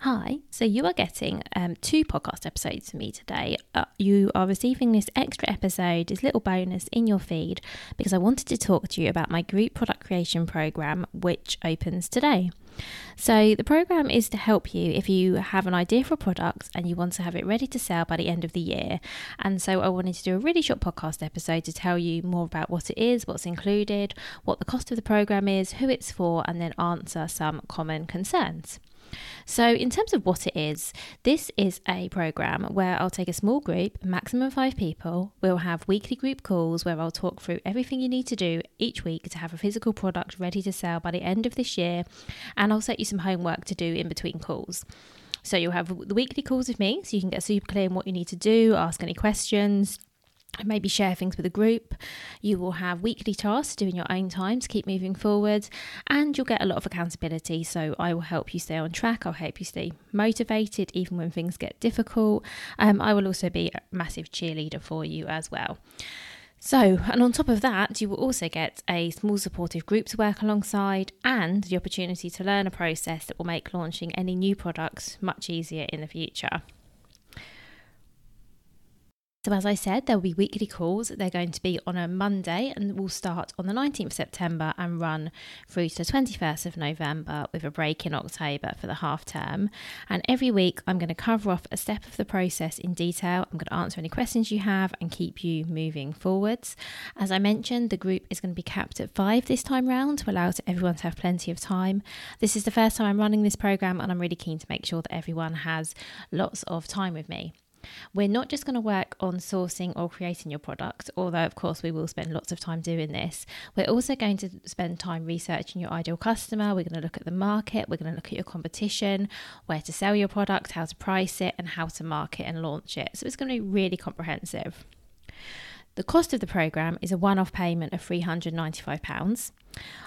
Hi, so you are getting um, two podcast episodes from me today. Uh, you are receiving this extra episode, this little bonus in your feed, because I wanted to talk to you about my group product creation program, which opens today. So, the program is to help you if you have an idea for a product and you want to have it ready to sell by the end of the year. And so, I wanted to do a really short podcast episode to tell you more about what it is, what's included, what the cost of the program is, who it's for, and then answer some common concerns. So, in terms of what it is, this is a program where I'll take a small group, maximum five people. We'll have weekly group calls where I'll talk through everything you need to do each week to have a physical product ready to sell by the end of this year. And I'll set you some homework to do in between calls. So, you'll have the weekly calls with me so you can get super clear on what you need to do, ask any questions, maybe share things with a group. You will have weekly tasks to do in your own time to keep moving forward, and you'll get a lot of accountability. So, I will help you stay on track, I'll help you stay motivated even when things get difficult. Um, I will also be a massive cheerleader for you as well. So, and on top of that, you will also get a small supportive group to work alongside and the opportunity to learn a process that will make launching any new products much easier in the future. So, as I said, there will be weekly calls. They're going to be on a Monday and will start on the 19th of September and run through to the 21st of November with a break in October for the half term. And every week, I'm going to cover off a step of the process in detail. I'm going to answer any questions you have and keep you moving forwards. As I mentioned, the group is going to be capped at five this time round to allow everyone to have plenty of time. This is the first time I'm running this program, and I'm really keen to make sure that everyone has lots of time with me. We're not just going to work on sourcing or creating your product, although, of course, we will spend lots of time doing this. We're also going to spend time researching your ideal customer. We're going to look at the market, we're going to look at your competition, where to sell your product, how to price it, and how to market and launch it. So it's going to be really comprehensive. The cost of the program is a one off payment of £395.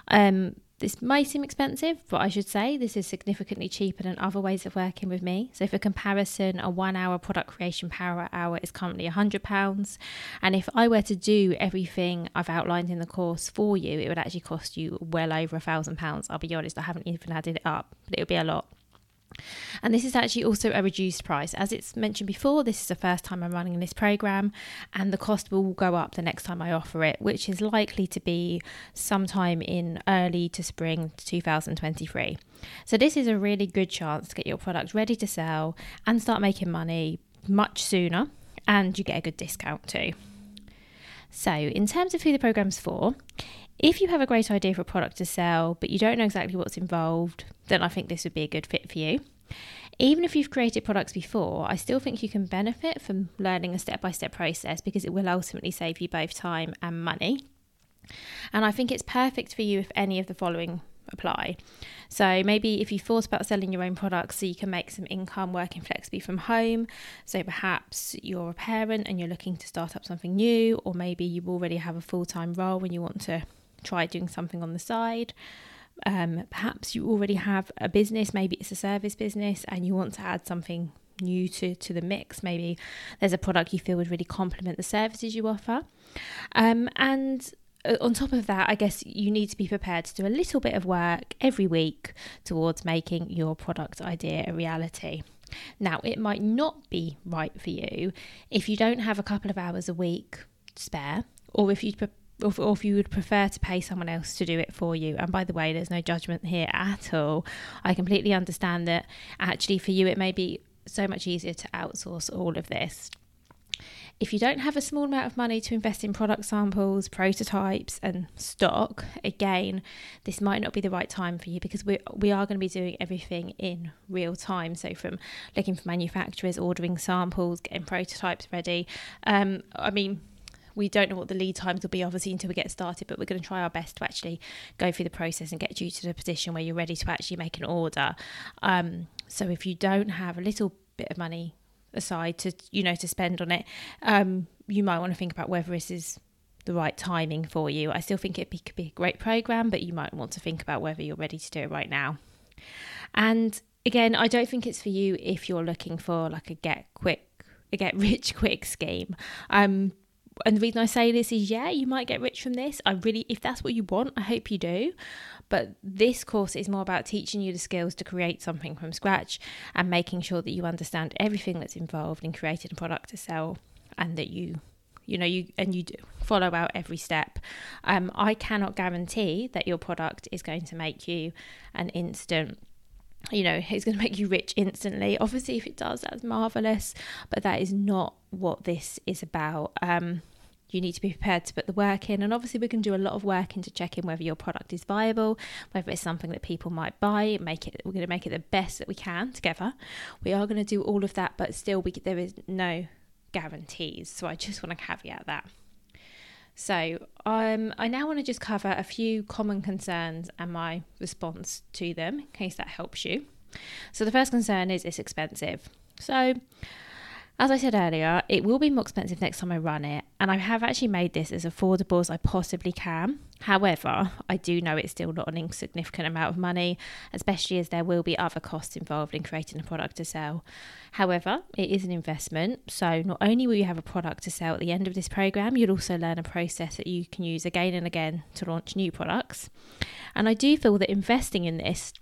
Um, this may seem expensive, but I should say this is significantly cheaper than other ways of working with me. So, for comparison, a one hour product creation power hour is currently £100. And if I were to do everything I've outlined in the course for you, it would actually cost you well over a £1,000. I'll be honest, I haven't even added it up, but it would be a lot. And this is actually also a reduced price. As it's mentioned before, this is the first time I'm running this program, and the cost will go up the next time I offer it, which is likely to be sometime in early to spring 2023. So, this is a really good chance to get your product ready to sell and start making money much sooner, and you get a good discount too. So, in terms of who the program's for, if you have a great idea for a product to sell, but you don't know exactly what's involved, then I think this would be a good fit for you. Even if you've created products before, I still think you can benefit from learning a step by step process because it will ultimately save you both time and money. And I think it's perfect for you if any of the following apply. So maybe if you thought about selling your own products so you can make some income working flexibly from home. So perhaps you're a parent and you're looking to start up something new, or maybe you already have a full time role and you want to try doing something on the side. Um, perhaps you already have a business, maybe it's a service business, and you want to add something new to, to the mix. Maybe there's a product you feel would really complement the services you offer. Um, and uh, on top of that, I guess you need to be prepared to do a little bit of work every week towards making your product idea a reality. Now, it might not be right for you if you don't have a couple of hours a week spare, or if you or, or if you would prefer to pay someone else to do it for you. And by the way, there's no judgment here at all. I completely understand that actually for you it may be so much easier to outsource all of this. If you don't have a small amount of money to invest in product samples, prototypes, and stock, again, this might not be the right time for you because we, we are going to be doing everything in real time. So, from looking for manufacturers, ordering samples, getting prototypes ready. Um, I mean, we don't know what the lead times will be obviously until we get started but we're going to try our best to actually go through the process and get you to the position where you're ready to actually make an order. Um, so if you don't have a little bit of money aside to you know to spend on it um, you might want to think about whether this is the right timing for you. I still think it could be a great program but you might want to think about whether you're ready to do it right now. And again i don't think it's for you if you're looking for like a get quick a get rich quick scheme. Um and the reason I say this is yeah, you might get rich from this. I really, if that's what you want, I hope you do. But this course is more about teaching you the skills to create something from scratch and making sure that you understand everything that's involved in creating a product to sell and that you you know you and you follow out every step um, i cannot guarantee that your product is going to make you an instant you know, it's going to make you rich instantly. Obviously, if it does, that's marvelous, but that is not what this is about. Um, you need to be prepared to put the work in, and obviously, we can do a lot of work into checking whether your product is viable, whether it's something that people might buy. Make it, we're going to make it the best that we can together. We are going to do all of that, but still, we there is no guarantees. So I just want to caveat that. So um, I now want to just cover a few common concerns and my response to them in case that helps you. So the first concern is it's expensive. So as I said earlier, it will be more expensive next time I run it, and I have actually made this as affordable as I possibly can. However, I do know it's still not an insignificant amount of money, especially as there will be other costs involved in creating a product to sell. However, it is an investment, so not only will you have a product to sell at the end of this program, you'll also learn a process that you can use again and again to launch new products. And I do feel that investing in this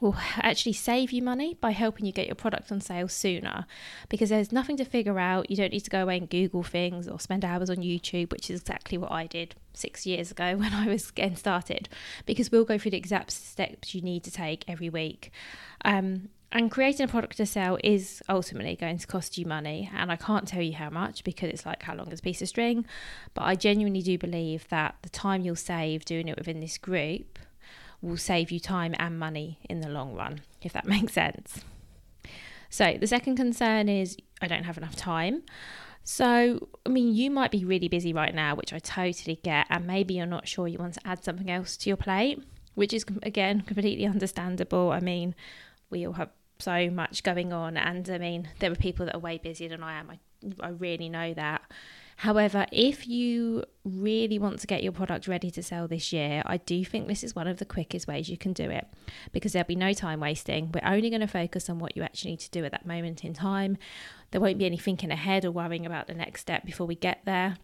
will actually save you money by helping you get your product on sale sooner because there's nothing to figure out. You don't need to go away and Google things or spend hours on YouTube, which is exactly what I did six years ago when I was getting started, because we'll go through the exact steps you need to take every week. Um, and creating a product to sell is ultimately going to cost you money. And I can't tell you how much because it's like how long is a piece of string. But I genuinely do believe that the time you'll save doing it within this group will save you time and money in the long run, if that makes sense. So, the second concern is I don't have enough time. So, I mean, you might be really busy right now, which I totally get, and maybe you're not sure you want to add something else to your plate, which is, again, completely understandable. I mean, we all have so much going on, and I mean, there are people that are way busier than I am. I, I really know that. However, if you really want to get your product ready to sell this year, I do think this is one of the quickest ways you can do it because there'll be no time wasting. We're only going to focus on what you actually need to do at that moment in time. There won't be any thinking ahead or worrying about the next step before we get there.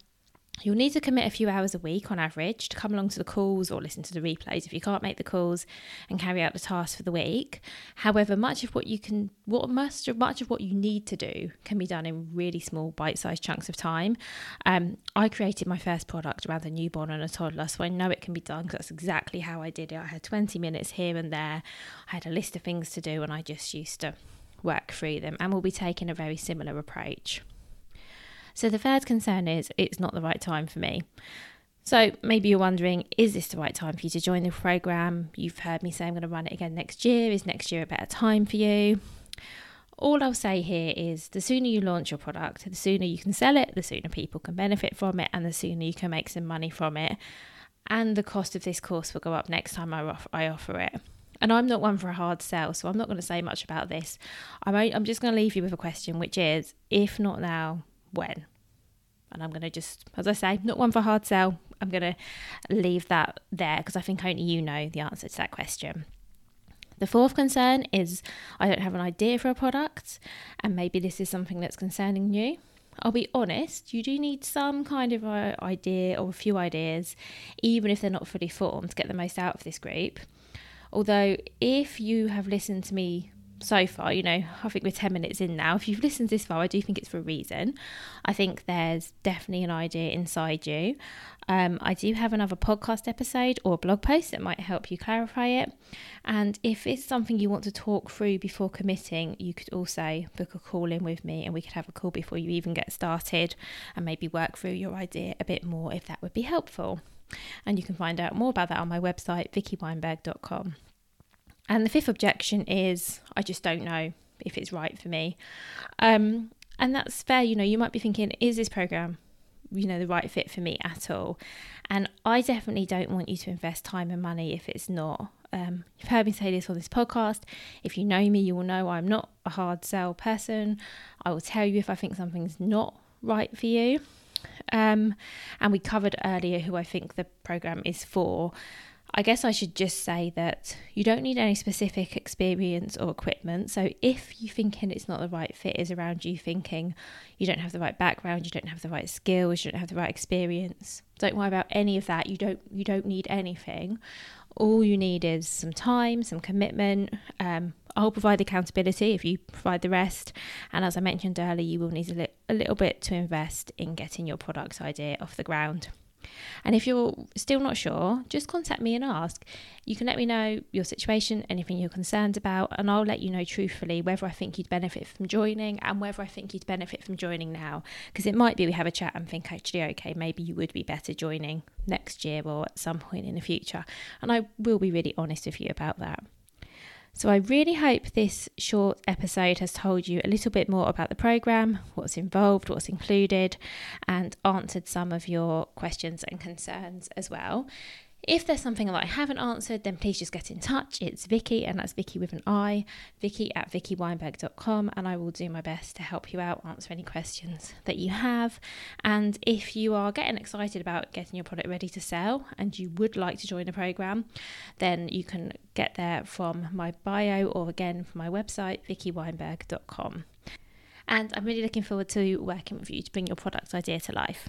You'll need to commit a few hours a week on average to come along to the calls or listen to the replays if you can't make the calls and carry out the tasks for the week. However, much of what you can, what much, much of what you need to do can be done in really small bite-sized chunks of time. Um, I created my first product around a newborn and a toddler, so I know it can be done because that's exactly how I did it. I had 20 minutes here and there. I had a list of things to do, and I just used to work through them. And we'll be taking a very similar approach. So the third concern is it's not the right time for me. So maybe you're wondering, is this the right time for you to join the program? You've heard me say I'm going to run it again next year. Is next year a better time for you? All I'll say here is the sooner you launch your product, the sooner you can sell it, the sooner people can benefit from it, and the sooner you can make some money from it. And the cost of this course will go up next time I, off- I offer it. And I'm not one for a hard sell, so I'm not going to say much about this. I'm, I'm just going to leave you with a question, which is if not now, when. And I'm going to just, as I say, not one for hard sell. I'm going to leave that there because I think only you know the answer to that question. The fourth concern is I don't have an idea for a product, and maybe this is something that's concerning you. I'll be honest, you do need some kind of a idea or a few ideas, even if they're not fully formed, to get the most out of this group. Although, if you have listened to me so far, you know, I think we're 10 minutes in now. If you've listened this far, I do think it's for a reason. I think there's definitely an idea inside you. Um, I do have another podcast episode or blog post that might help you clarify it. And if it's something you want to talk through before committing, you could also book a call in with me and we could have a call before you even get started and maybe work through your idea a bit more if that would be helpful. And you can find out more about that on my website, vickyweinberg.com. And the fifth objection is I just don't know if it's right for me. Um, and that's fair. You know, you might be thinking, is this program, you know, the right fit for me at all? And I definitely don't want you to invest time and money if it's not. Um, you've heard me say this on this podcast. If you know me, you will know I'm not a hard sell person. I will tell you if I think something's not right for you. Um, and we covered earlier who I think the program is for. I guess I should just say that you don't need any specific experience or equipment. So if you thinking it's not the right fit is around you thinking you don't have the right background, you don't have the right skills, you don't have the right experience, don't worry about any of that. You don't you don't need anything. All you need is some time, some commitment. Um, I'll provide accountability if you provide the rest. And as I mentioned earlier, you will need a, li- a little bit to invest in getting your product idea off the ground. And if you're still not sure, just contact me and ask. You can let me know your situation, anything you're concerned about, and I'll let you know truthfully whether I think you'd benefit from joining and whether I think you'd benefit from joining now. Because it might be we have a chat and think, actually, okay, maybe you would be better joining next year or at some point in the future. And I will be really honest with you about that. So I really hope this short episode has told you a little bit more about the program, what's involved, what's included, and answered some of your questions and concerns as well. If there's something that I haven't answered, then please just get in touch. It's Vicky, and that's Vicky with an I, Vicky at vickyweinberg.com, and I will do my best to help you out, answer any questions that you have. And if you are getting excited about getting your product ready to sell and you would like to join the program, then you can get there from my bio or again from my website, vickyweinberg.com. And I'm really looking forward to working with you to bring your product idea to life.